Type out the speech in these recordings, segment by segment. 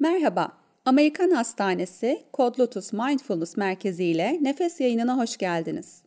Merhaba, Amerikan Hastanesi Kod Lotus Mindfulness Merkezi ile Nefes yayınına hoş geldiniz.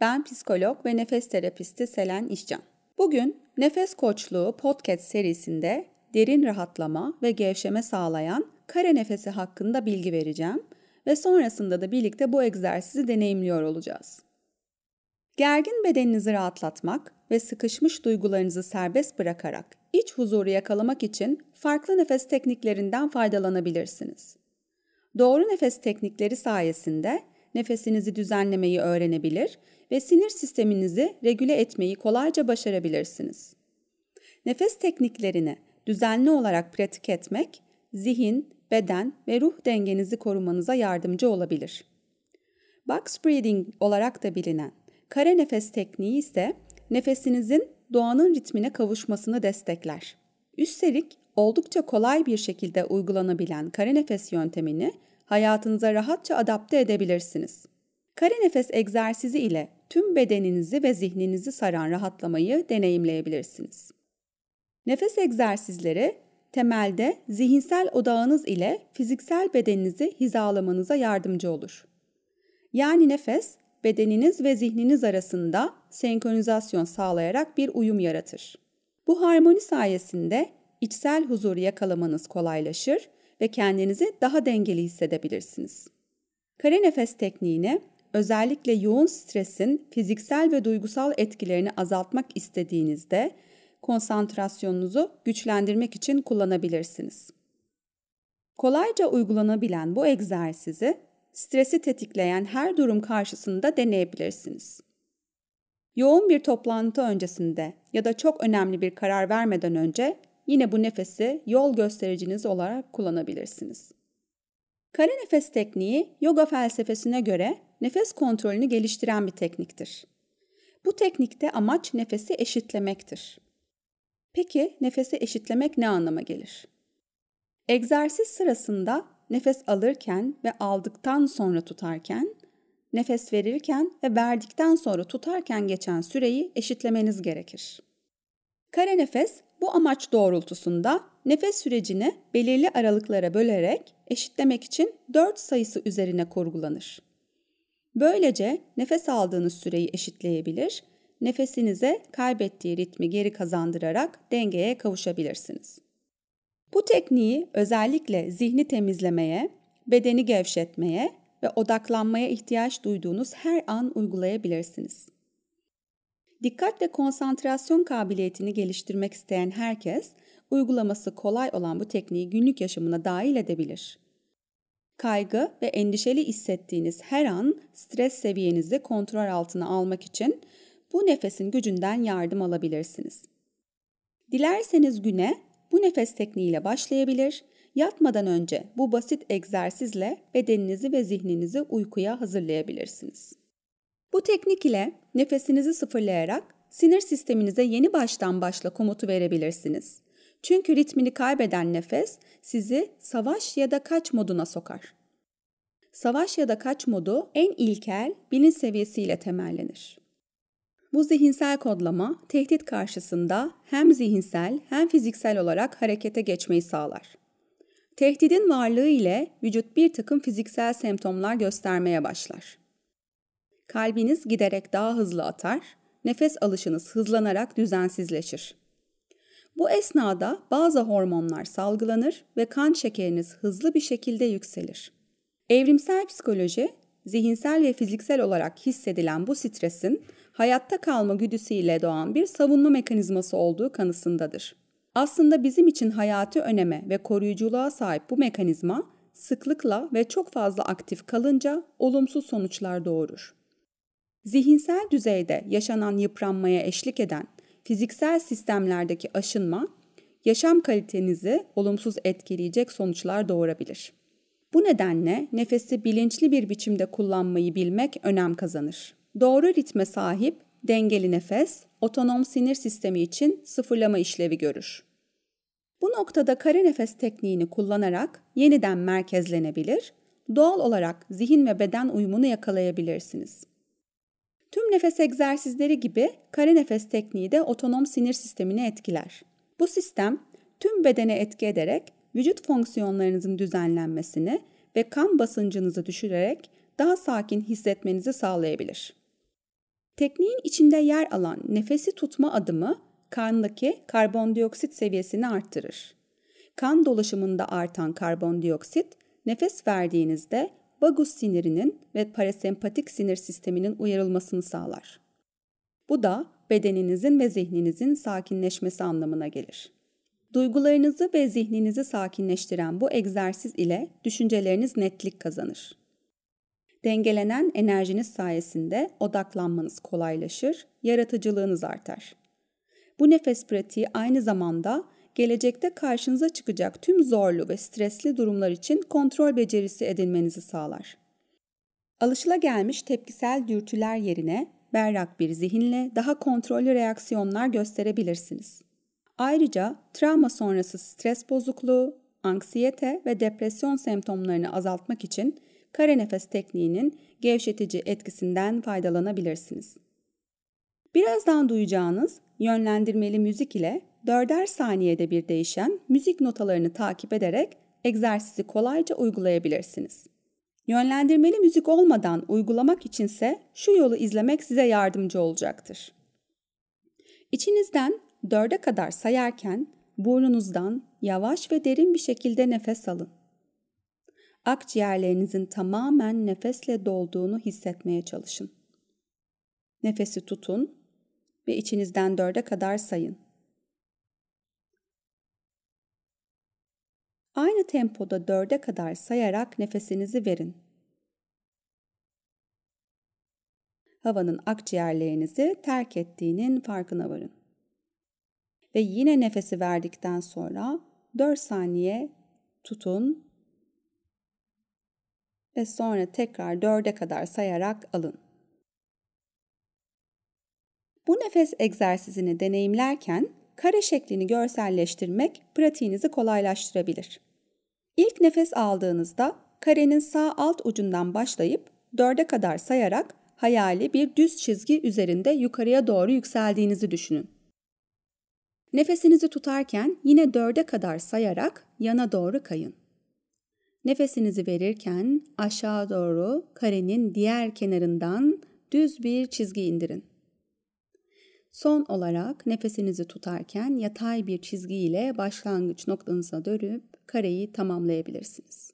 Ben psikolog ve nefes terapisti Selen İşcan. Bugün Nefes Koçluğu podcast serisinde derin rahatlama ve gevşeme sağlayan kare nefesi hakkında bilgi vereceğim ve sonrasında da birlikte bu egzersizi deneyimliyor olacağız. Gergin bedeninizi rahatlatmak ve sıkışmış duygularınızı serbest bırakarak iç huzuru yakalamak için farklı nefes tekniklerinden faydalanabilirsiniz. Doğru nefes teknikleri sayesinde nefesinizi düzenlemeyi öğrenebilir ve sinir sisteminizi regüle etmeyi kolayca başarabilirsiniz. Nefes tekniklerini düzenli olarak pratik etmek, zihin, beden ve ruh dengenizi korumanıza yardımcı olabilir. Box breathing olarak da bilinen kare nefes tekniği ise nefesinizin doğanın ritmine kavuşmasını destekler. Üstelik oldukça kolay bir şekilde uygulanabilen kare nefes yöntemini hayatınıza rahatça adapte edebilirsiniz. Kare nefes egzersizi ile tüm bedeninizi ve zihninizi saran rahatlamayı deneyimleyebilirsiniz. Nefes egzersizleri temelde zihinsel odağınız ile fiziksel bedeninizi hizalamanıza yardımcı olur. Yani nefes bedeniniz ve zihniniz arasında senkronizasyon sağlayarak bir uyum yaratır. Bu harmoni sayesinde içsel huzuru yakalamanız kolaylaşır ve kendinizi daha dengeli hissedebilirsiniz. Kare nefes tekniğini özellikle yoğun stresin fiziksel ve duygusal etkilerini azaltmak istediğinizde konsantrasyonunuzu güçlendirmek için kullanabilirsiniz. Kolayca uygulanabilen bu egzersizi stresi tetikleyen her durum karşısında deneyebilirsiniz. Yoğun bir toplantı öncesinde ya da çok önemli bir karar vermeden önce yine bu nefesi yol göstericiniz olarak kullanabilirsiniz. Kare nefes tekniği yoga felsefesine göre nefes kontrolünü geliştiren bir tekniktir. Bu teknikte amaç nefesi eşitlemektir. Peki nefesi eşitlemek ne anlama gelir? Egzersiz sırasında nefes alırken ve aldıktan sonra tutarken, nefes verirken ve verdikten sonra tutarken geçen süreyi eşitlemeniz gerekir. Kare nefes bu amaç doğrultusunda nefes sürecini belirli aralıklara bölerek eşitlemek için 4 sayısı üzerine kurgulanır. Böylece nefes aldığınız süreyi eşitleyebilir, nefesinize kaybettiği ritmi geri kazandırarak dengeye kavuşabilirsiniz. Bu tekniği özellikle zihni temizlemeye, bedeni gevşetmeye ve odaklanmaya ihtiyaç duyduğunuz her an uygulayabilirsiniz. Dikkat ve konsantrasyon kabiliyetini geliştirmek isteyen herkes, uygulaması kolay olan bu tekniği günlük yaşamına dahil edebilir. Kaygı ve endişeli hissettiğiniz her an stres seviyenizi kontrol altına almak için bu nefesin gücünden yardım alabilirsiniz. Dilerseniz güne bu nefes tekniğiyle başlayabilir, yatmadan önce bu basit egzersizle bedeninizi ve zihninizi uykuya hazırlayabilirsiniz. Bu teknik ile nefesinizi sıfırlayarak sinir sisteminize yeni baştan başla komutu verebilirsiniz. Çünkü ritmini kaybeden nefes sizi savaş ya da kaç moduna sokar. Savaş ya da kaç modu en ilkel bilinç seviyesiyle temellenir. Bu zihinsel kodlama tehdit karşısında hem zihinsel hem fiziksel olarak harekete geçmeyi sağlar. Tehdidin varlığı ile vücut bir takım fiziksel semptomlar göstermeye başlar. Kalbiniz giderek daha hızlı atar, nefes alışınız hızlanarak düzensizleşir. Bu esnada bazı hormonlar salgılanır ve kan şekeriniz hızlı bir şekilde yükselir. Evrimsel psikoloji, zihinsel ve fiziksel olarak hissedilen bu stresin hayatta kalma güdüsüyle doğan bir savunma mekanizması olduğu kanısındadır. Aslında bizim için hayati öneme ve koruyuculuğa sahip bu mekanizma sıklıkla ve çok fazla aktif kalınca olumsuz sonuçlar doğurur. Zihinsel düzeyde yaşanan yıpranmaya eşlik eden fiziksel sistemlerdeki aşınma yaşam kalitenizi olumsuz etkileyecek sonuçlar doğurabilir. Bu nedenle nefesi bilinçli bir biçimde kullanmayı bilmek önem kazanır. Doğru ritme sahip dengeli nefes otonom sinir sistemi için sıfırlama işlevi görür. Bu noktada kare nefes tekniğini kullanarak yeniden merkezlenebilir, doğal olarak zihin ve beden uyumunu yakalayabilirsiniz. Tüm nefes egzersizleri gibi kare nefes tekniği de otonom sinir sistemini etkiler. Bu sistem tüm bedene etki ederek vücut fonksiyonlarınızın düzenlenmesini ve kan basıncınızı düşürerek daha sakin hissetmenizi sağlayabilir. Tekniğin içinde yer alan nefesi tutma adımı kandaki karbondioksit seviyesini arttırır. Kan dolaşımında artan karbondioksit nefes verdiğinizde vagus sinirinin ve parasempatik sinir sisteminin uyarılmasını sağlar. Bu da bedeninizin ve zihninizin sakinleşmesi anlamına gelir. Duygularınızı ve zihninizi sakinleştiren bu egzersiz ile düşünceleriniz netlik kazanır. Dengelenen enerjiniz sayesinde odaklanmanız kolaylaşır, yaratıcılığınız artar. Bu nefes pratiği aynı zamanda gelecekte karşınıza çıkacak tüm zorlu ve stresli durumlar için kontrol becerisi edinmenizi sağlar. Alışılagelmiş tepkisel dürtüler yerine berrak bir zihinle daha kontrollü reaksiyonlar gösterebilirsiniz. Ayrıca travma sonrası stres bozukluğu, anksiyete ve depresyon semptomlarını azaltmak için kare nefes tekniğinin gevşetici etkisinden faydalanabilirsiniz. Birazdan duyacağınız yönlendirmeli müzik ile dörder saniyede bir değişen müzik notalarını takip ederek egzersizi kolayca uygulayabilirsiniz. Yönlendirmeli müzik olmadan uygulamak içinse şu yolu izlemek size yardımcı olacaktır. İçinizden dörde kadar sayarken burnunuzdan yavaş ve derin bir şekilde nefes alın. Akciğerlerinizin tamamen nefesle dolduğunu hissetmeye çalışın. Nefesi tutun ve içinizden dörde kadar sayın. Aynı tempoda dörde kadar sayarak nefesinizi verin. Havanın akciğerlerinizi terk ettiğinin farkına varın. Ve yine nefesi verdikten sonra 4 saniye tutun ve sonra tekrar 4'e kadar sayarak alın. Bu nefes egzersizini deneyimlerken kare şeklini görselleştirmek pratiğinizi kolaylaştırabilir. İlk nefes aldığınızda karenin sağ alt ucundan başlayıp dörde kadar sayarak hayali bir düz çizgi üzerinde yukarıya doğru yükseldiğinizi düşünün. Nefesinizi tutarken yine dörde kadar sayarak yana doğru kayın. Nefesinizi verirken aşağı doğru karenin diğer kenarından düz bir çizgi indirin. Son olarak nefesinizi tutarken yatay bir çizgi ile başlangıç noktanıza dönüp kareyi tamamlayabilirsiniz.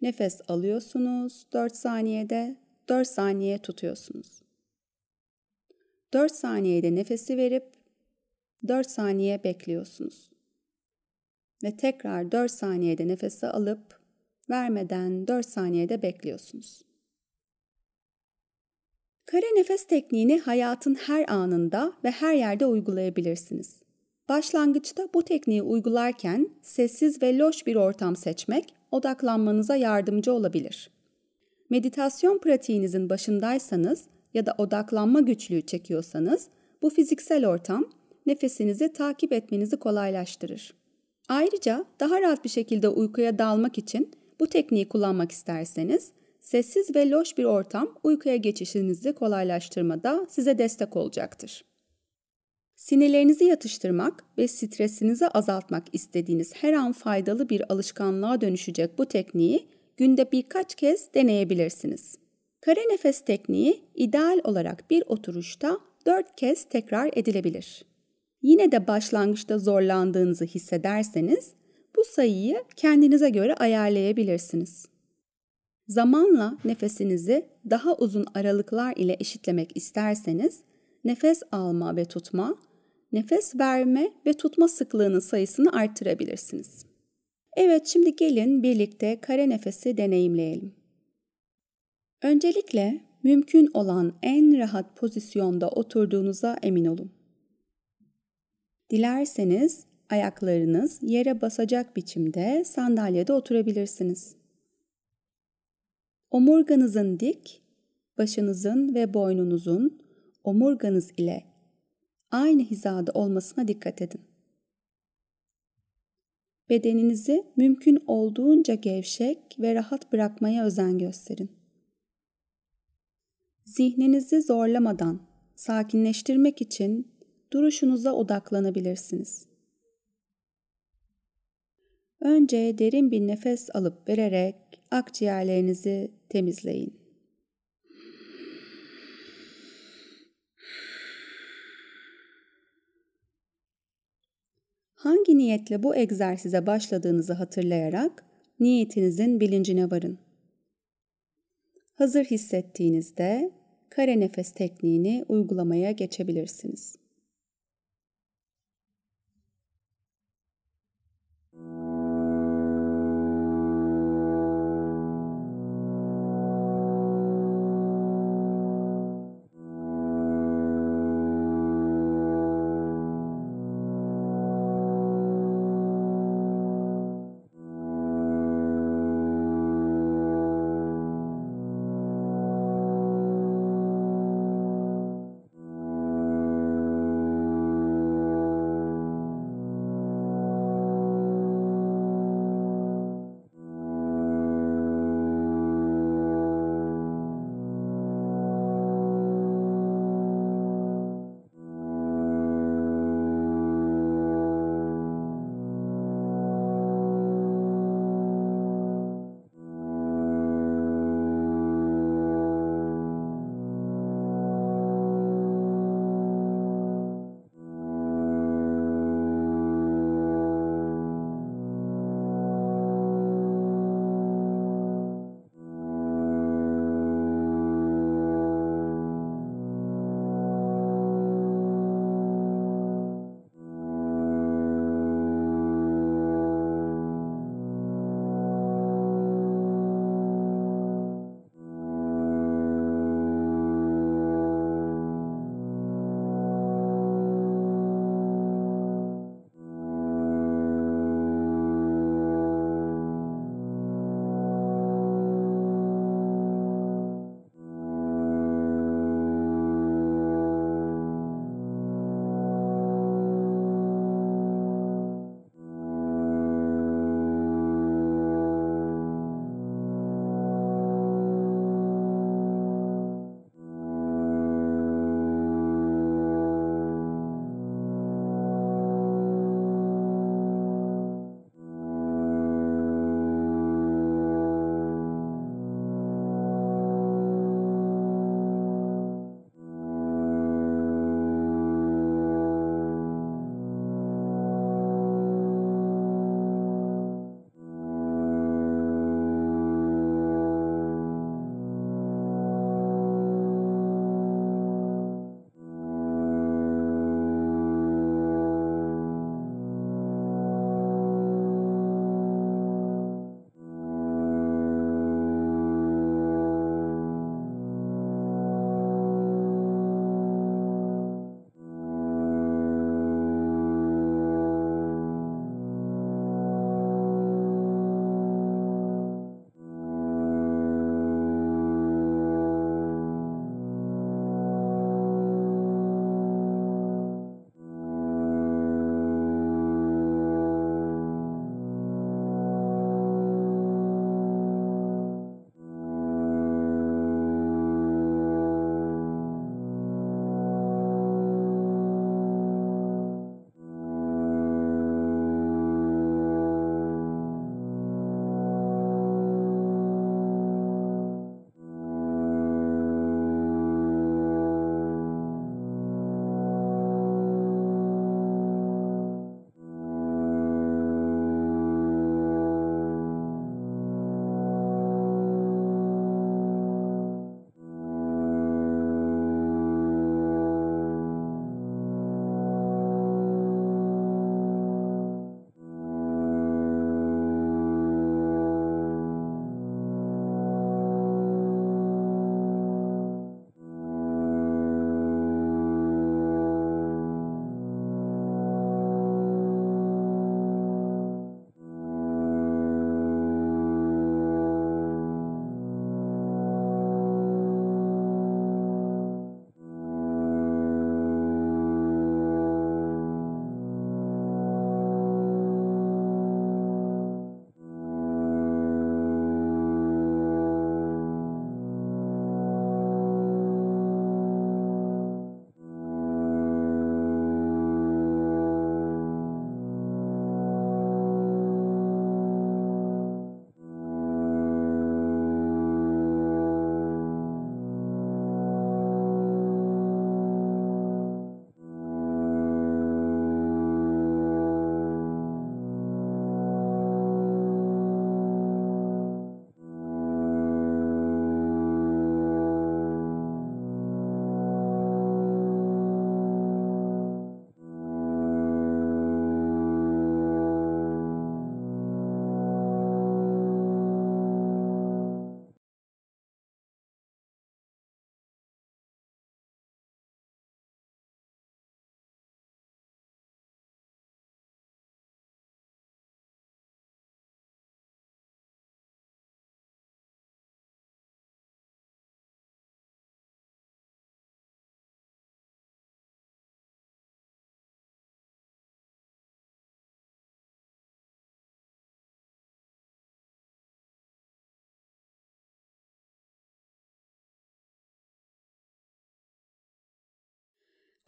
Nefes alıyorsunuz 4 saniyede, 4 saniye tutuyorsunuz. 4 saniyede nefesi verip 4 saniye bekliyorsunuz. Ve tekrar 4 saniyede nefesi alıp vermeden 4 saniyede bekliyorsunuz. Kare nefes tekniğini hayatın her anında ve her yerde uygulayabilirsiniz. Başlangıçta bu tekniği uygularken sessiz ve loş bir ortam seçmek odaklanmanıza yardımcı olabilir. Meditasyon pratiğinizin başındaysanız ya da odaklanma güçlüğü çekiyorsanız bu fiziksel ortam nefesinizi takip etmenizi kolaylaştırır. Ayrıca daha rahat bir şekilde uykuya dalmak için bu tekniği kullanmak isterseniz sessiz ve loş bir ortam uykuya geçişinizi kolaylaştırmada size destek olacaktır. Sinirlerinizi yatıştırmak ve stresinizi azaltmak istediğiniz her an faydalı bir alışkanlığa dönüşecek bu tekniği günde birkaç kez deneyebilirsiniz. Kare nefes tekniği ideal olarak bir oturuşta 4 kez tekrar edilebilir. Yine de başlangıçta zorlandığınızı hissederseniz bu sayıyı kendinize göre ayarlayabilirsiniz. Zamanla nefesinizi daha uzun aralıklar ile eşitlemek isterseniz nefes alma ve tutma, nefes verme ve tutma sıklığının sayısını arttırabilirsiniz. Evet şimdi gelin birlikte kare nefesi deneyimleyelim. Öncelikle mümkün olan en rahat pozisyonda oturduğunuza emin olun. Dilerseniz ayaklarınız yere basacak biçimde sandalyede oturabilirsiniz. Omurganızın dik, başınızın ve boynunuzun omurganız ile aynı hizada olmasına dikkat edin. Bedeninizi mümkün olduğunca gevşek ve rahat bırakmaya özen gösterin. Zihninizi zorlamadan sakinleştirmek için duruşunuza odaklanabilirsiniz. Önce derin bir nefes alıp vererek akciğerlerinizi temizleyin. Hangi niyetle bu egzersize başladığınızı hatırlayarak niyetinizin bilincine varın. Hazır hissettiğinizde kare nefes tekniğini uygulamaya geçebilirsiniz.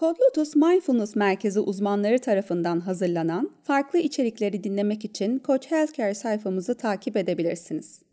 Code Lotus Mindfulness Merkezi uzmanları tarafından hazırlanan farklı içerikleri dinlemek için Koç Healthcare sayfamızı takip edebilirsiniz.